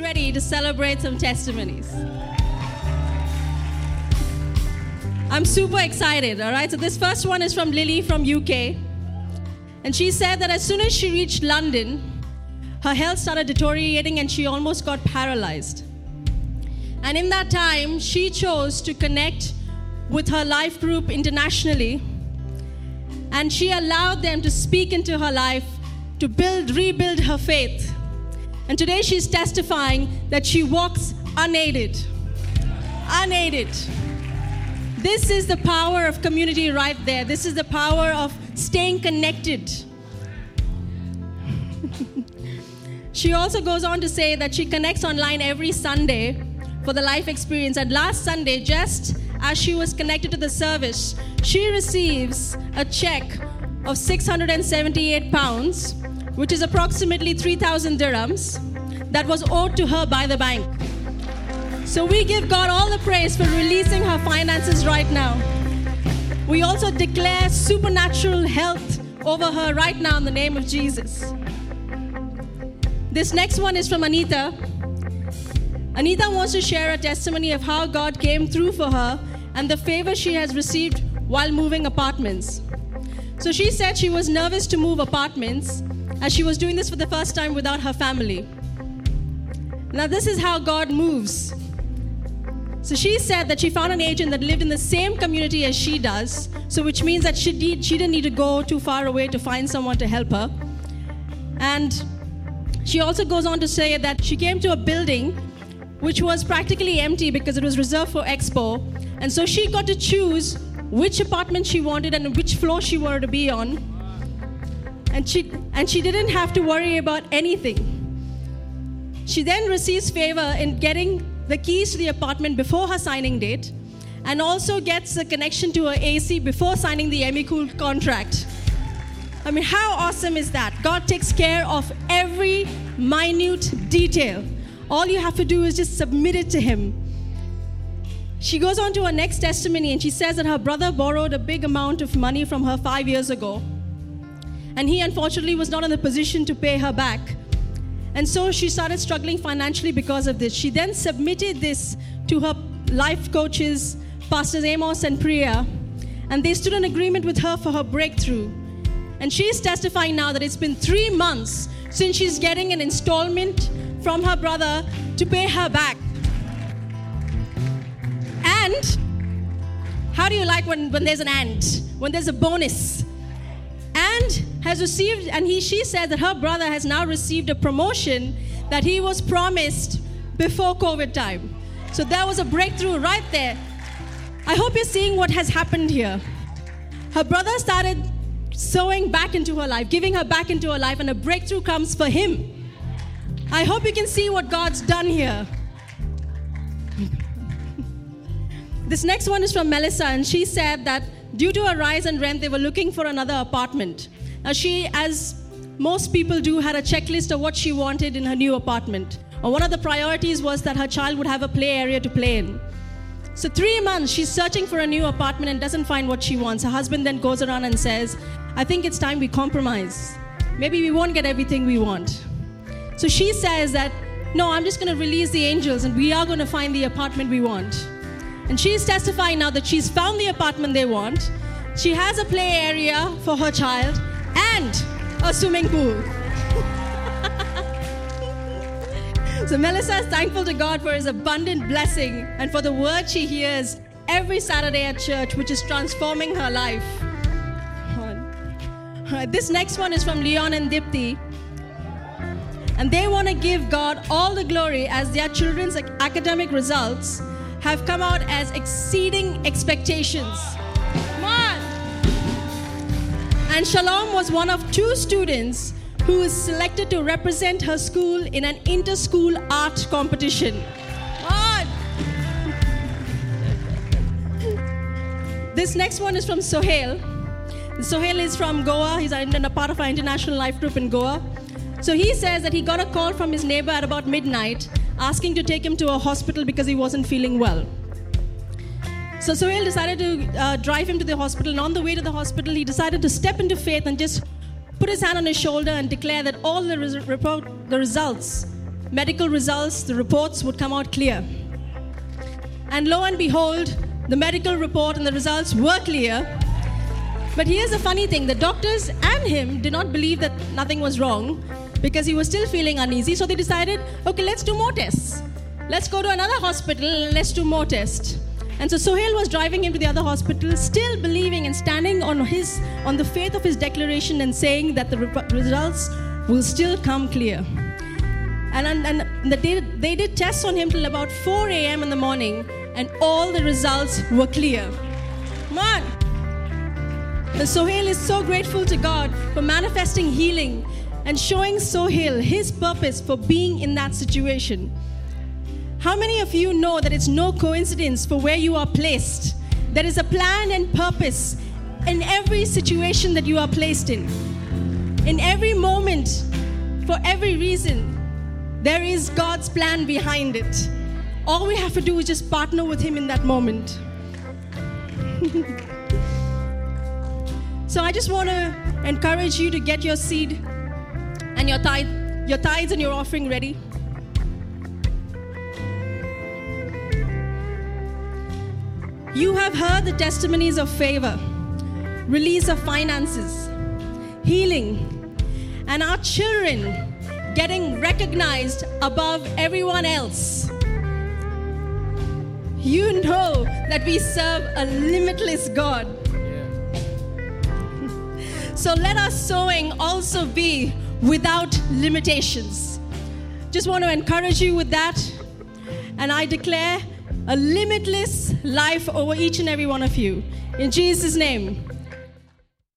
ready to celebrate some testimonies? I'm super excited, all right? So this first one is from Lily from UK. And she said that as soon as she reached London, her health started deteriorating and she almost got paralyzed. And in that time, she chose to connect with her life group internationally. And she allowed them to speak into her life to build, rebuild her faith. And today she's testifying that she walks unaided. Unaided. This is the power of community right there. This is the power of staying connected. she also goes on to say that she connects online every Sunday for the life experience. And last Sunday, just as she was connected to the service, she receives a check of 678 pounds, which is approximately 3,000 dirhams, that was owed to her by the bank. So we give God all the praise for releasing her finances right now. We also declare supernatural health over her right now in the name of Jesus. This next one is from Anita. Anita wants to share a testimony of how God came through for her and the favor she has received while moving apartments. So she said she was nervous to move apartments as she was doing this for the first time without her family. Now, this is how God moves. So she said that she found an agent that lived in the same community as she does, so which means that she, did, she didn't need to go too far away to find someone to help her. And she also goes on to say that she came to a building which was practically empty because it was reserved for expo. And so she got to choose which apartment she wanted and which floor she wanted to be on. And she, and she didn't have to worry about anything. She then receives favor in getting the keys to the apartment before her signing date and also gets a connection to her AC before signing the Emicool contract. I mean, how awesome is that? God takes care of every minute detail. All you have to do is just submit it to Him. She goes on to her next testimony and she says that her brother borrowed a big amount of money from her five years ago. And he unfortunately was not in the position to pay her back. And so she started struggling financially because of this. She then submitted this to her life coaches, Pastors Amos and Priya, and they stood in agreement with her for her breakthrough. And she's testifying now that it's been three months since she's getting an installment from her brother to pay her back. And how do you like when, when there's an and, when there's a bonus? And has received, and he she said that her brother has now received a promotion that he was promised before COVID time. So that was a breakthrough right there. I hope you're seeing what has happened here. Her brother started sowing back into her life, giving her back into her life, and a breakthrough comes for him. I hope you can see what God's done here. this next one is from Melissa, and she said that due to a rise in rent, they were looking for another apartment. Now, she, as most people do, had a checklist of what she wanted in her new apartment. And one of the priorities was that her child would have a play area to play in. So, three months, she's searching for a new apartment and doesn't find what she wants. Her husband then goes around and says, I think it's time we compromise. Maybe we won't get everything we want. So she says that, no, I'm just going to release the angels and we are going to find the apartment we want. And she's testifying now that she's found the apartment they want. She has a play area for her child and a swimming pool. so Melissa is thankful to God for his abundant blessing and for the word she hears every Saturday at church, which is transforming her life. This next one is from Leon and Dipti. And they want to give God all the glory as their children's academic results have come out as exceeding expectations. Come on. And Shalom was one of two students who was selected to represent her school in an inter school art competition. This next one is from Sohail. Sohail is from Goa. He's a part of our international life group in Goa. So he says that he got a call from his neighbor at about midnight asking to take him to a hospital because he wasn't feeling well. So Sohail decided to uh, drive him to the hospital, and on the way to the hospital, he decided to step into faith and just put his hand on his shoulder and declare that all the, res- report, the results medical results, the reports would come out clear. And lo and behold, the medical report and the results were clear. But here's the funny thing the doctors and him did not believe that nothing was wrong because he was still feeling uneasy. So they decided, okay, let's do more tests. Let's go to another hospital let's do more tests. And so Sohail was driving him to the other hospital, still believing and standing on his on the faith of his declaration and saying that the re- results will still come clear. And, and, and the, they, they did tests on him till about 4 a.m. in the morning, and all the results were clear. Man. The Sohail is so grateful to God for manifesting healing and showing Sohail his purpose for being in that situation. How many of you know that it's no coincidence for where you are placed? There is a plan and purpose in every situation that you are placed in. In every moment, for every reason, there is God's plan behind it. All we have to do is just partner with Him in that moment. so I just want to encourage you to get your seed your tithe, your tithes and your offering ready. You have heard the testimonies of favor, release of finances, healing, and our children getting recognized above everyone else. You know that we serve a limitless God. So let our sowing also be without limitations. Just want to encourage you with that. And I declare a limitless life over each and every one of you. In Jesus' name.